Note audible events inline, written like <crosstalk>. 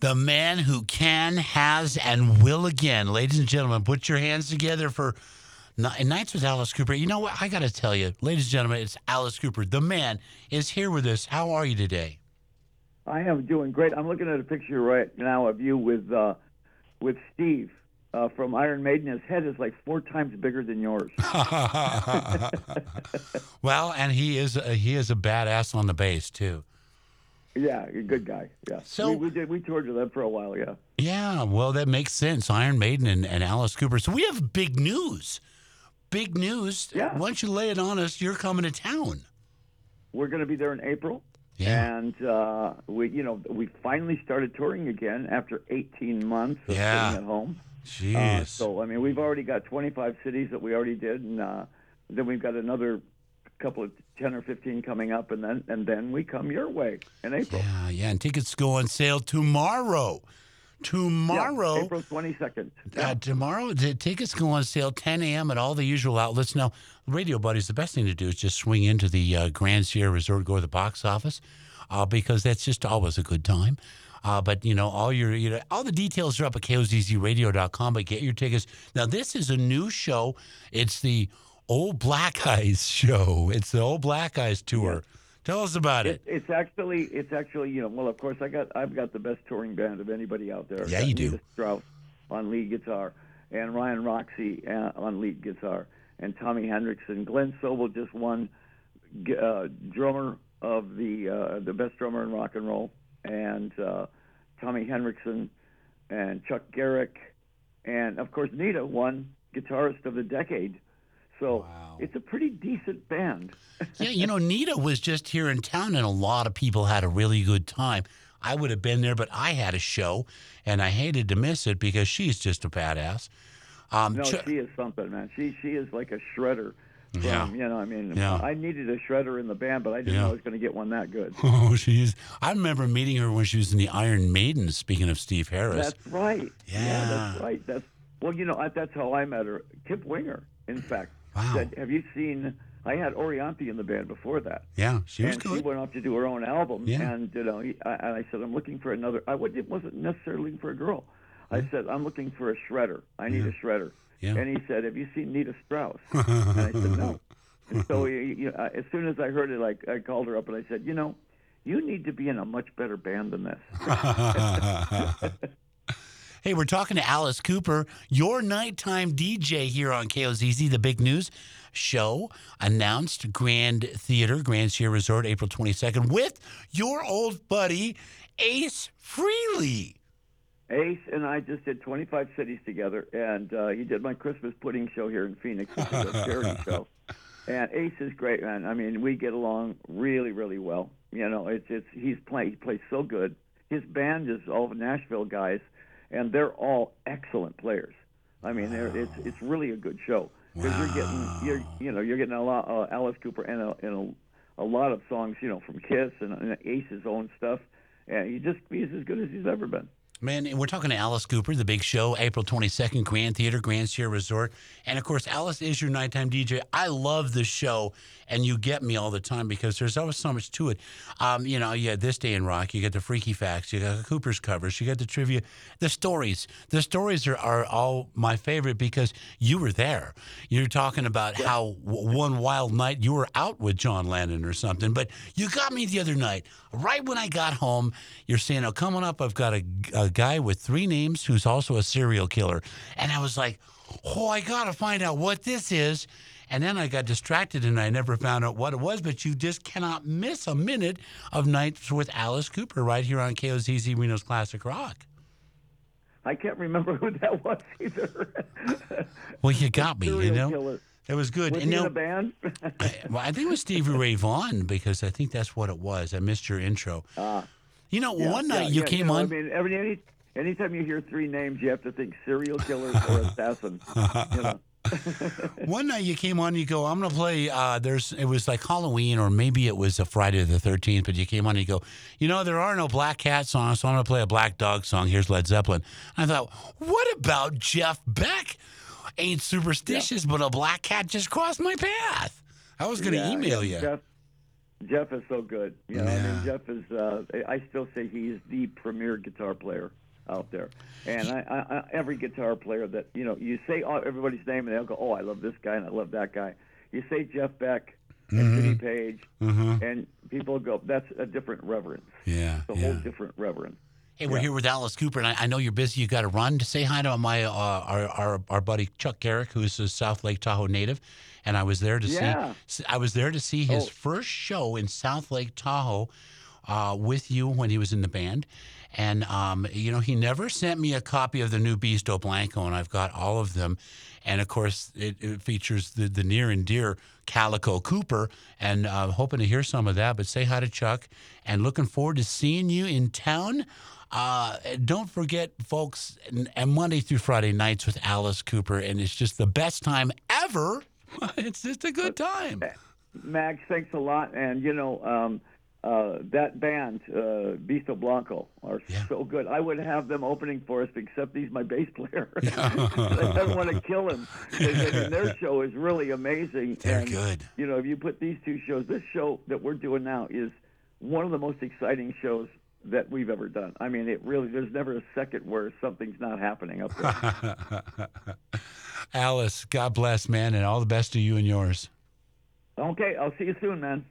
The man who can, has, and will again. Ladies and gentlemen, put your hands together for Ni- Nights with Alice Cooper. You know what? I got to tell you, ladies and gentlemen, it's Alice Cooper. The man is here with us. How are you today? I am doing great. I'm looking at a picture right now of you with uh, with Steve uh, from Iron Maiden. His head is like four times bigger than yours. <laughs> <laughs> well, and he is a, he is a badass on the bass too. Yeah, good guy. Yeah. So- we, we did we toured with them for a while. Yeah. Yeah, well, that makes sense. Iron Maiden and, and Alice Cooper. So we have big news. Big news. Yeah. Why don't you lay it on us? You're coming to town. We're going to be there in April. Yeah. And uh, we, you know, we finally started touring again after 18 months of Yeah. sitting at home. Jeez. Uh, so I mean, we've already got 25 cities that we already did, and uh, then we've got another couple of 10 or 15 coming up, and then and then we come your way in April. yeah, yeah. And tickets go on sale tomorrow. Tomorrow. Yeah, April 22nd. Uh, tomorrow, the tickets go on sale 10 a.m. at all the usual outlets. Now, Radio Buddies, the best thing to do is just swing into the uh, Grand Sierra Resort, go to the box office, uh, because that's just always a good time. Uh, but you know, all your you know, all the details are up at kozzradio.com. But get your tickets. Now, this is a new show. It's the Old Black Eyes show. It's the Old Black Eyes tour. Tell us about it. It, it's actually, it's actually, you know, well, of course, I got, I've got the best touring band of anybody out there. Yeah, you do. Strauss on lead guitar, and Ryan Roxie uh, on lead guitar, and Tommy Henriksen. Glenn Sobel just won uh, drummer of the uh, the best drummer in rock and roll, and uh, Tommy Henriksen, and Chuck Garric, and of course Nita won guitarist of the decade. So Wow. it's a pretty decent band. <laughs> yeah, you know, Nita was just here in town, and a lot of people had a really good time. I would have been there, but I had a show, and I hated to miss it because she's just a badass. Um, No, Ch- she is something, man. She she is like a shredder. From, Yeah. You know, I mean, Yeah. I needed a shredder in the band, but I didn't Yeah. know I was going to get one that good. <laughs> oh, she's. I remember meeting her when she was in the Iron Maiden. Speaking of Steve Harris, That's right. Yeah. that's right. That's well, you know, I, that's how I met her. Kip Winger, in fact, Wow. said, "Have you seen?" I had Orianthi in the band before that, yeah, she was and she went off to do her own album. Yeah. And you know, he, I, and I said, "I'm looking for another." I wasn't wasn't necessarily looking for a girl. I said, "I'm looking for a shredder. I need a shredder." Yeah. And he said, "Have you seen Nita Strauss?" <laughs> and I said, "No." And so he, you uh, know, as soon as I heard it, I, I called her up and I said, "You know, you need to be in a much better band than this." <laughs> <laughs> Hey, we're talking to Alice Cooper, your nighttime DJ here on KOZZ. The big news show announced Grand Theater, Grand Sierra Resort, April 22nd, with your old buddy, Ace Frehley. Ace and I just did 25 cities together, and uh, he did my Christmas pudding show here in Phoenix, which is a charity <laughs> show. And Ace is great, man. I mean, we get along really, really well. You know, it's it's he's play he plays so good. His band is all Nashville guys, and they're all excellent players. I mean, they're, it's it's really a good show because you're getting you're you know you're getting a lot uh, Alice Cooper and a, and a, a lot of songs you know from Kiss and, and Ace's own stuff, and he just he's as good as he's ever been. Man, we're talking to Alice Cooper, the big show, April 22nd, Grand Theater, Grand Sierra Resort. And of course, Alice is your nighttime DJ. I love the show, and you get me all the time because there's always so much to it. Um, you know, you had This Day in Rock, you got the Freaky Facts, you got Cooper's covers, you got the trivia, the stories. The stories are, are all my favorite because you were there. You're talking about how w- one wild night you were out with John Lennon or something, but you got me the other night. Right when I got home, you're saying, Oh, coming up, I've got a, a guy with three names who's also a serial killer. And I was like, Oh, I got to find out what this is. And then I got distracted and I never found out what it was. But you just cannot miss a minute of Nights with Alice Cooper right here on KOZZ Reno's Classic Rock. I can't remember <laughs> who that was either. Well, you got <laughs> me, you know? killer. It was good. Was And he in a band? <laughs> well, I think it was Stevie Ray Vaughan because I think that's what it was. I missed your intro. Ah. You know, Yeah, one night yeah, you yeah, came know, on. I mean, every any anytime you hear three names, you have to think serial killers <laughs> or assassin. You know? <laughs> <laughs> One night you came on, you go, I'm gonna play. Uh, there's, it was like Halloween, or maybe it was a Friday the 13th. But you came on, and you go, you know, there are no Black Cat songs, so I'm gonna play a Black Dog song. Here's Led Zeppelin. And I thought, what about Jeff Beck? Ain't superstitious, but a Black Cat just crossed my path. I was gonna Yeah, email yeah, you. Jeff, Jeff is so good. You know, I mean, Jeff is. Uh, I still say he's the premier guitar player out there. And I, I, I, every guitar player that you know, you say everybody's name, and they'll go, "Oh, I love this guy and I love that guy." You say Jeff Beck and Jimmy Page, Mm-hmm. and people go, "That's a different reverence. Yeah. It's a whole different reverence." Hey, we're here with Alice Cooper, and I, I know you're busy. You got to run. To say hi to my uh, our, our our buddy Chuck Garric, who's a South Lake Tahoe native, and I was there to Yeah. see. I was there to see his Oh. first show in South Lake Tahoe uh, with you when he was in the band. And um, you know, he never sent me a copy of the new Beasto Blanco, and I've got all of them. And of course, it, it features the, the near and dear Calico Cooper, and uh, hoping to hear some of that. But say hi to Chuck, and looking forward to seeing you in town. Uh, don't forget, folks, and, and Monday through Friday nights with Alice Cooper, and it's just the best time ever. <laughs> it's just a good time. Max, thanks a lot. And you know, um, uh, that band, uh, Beasto Blanco, are Yeah. so good. I would have them opening for us, except he's my bass player. <laughs> I don't want to kill him. Mean, their <laughs> show is really amazing. They're and, good. You know, if you put these two shows, this show that we're doing now is one of the most exciting shows that we've ever done. I mean, it really, there's never a second where something's not happening up there. <laughs> Alice, God bless, man, and all the best to you and yours. okay, I'll see you soon, man.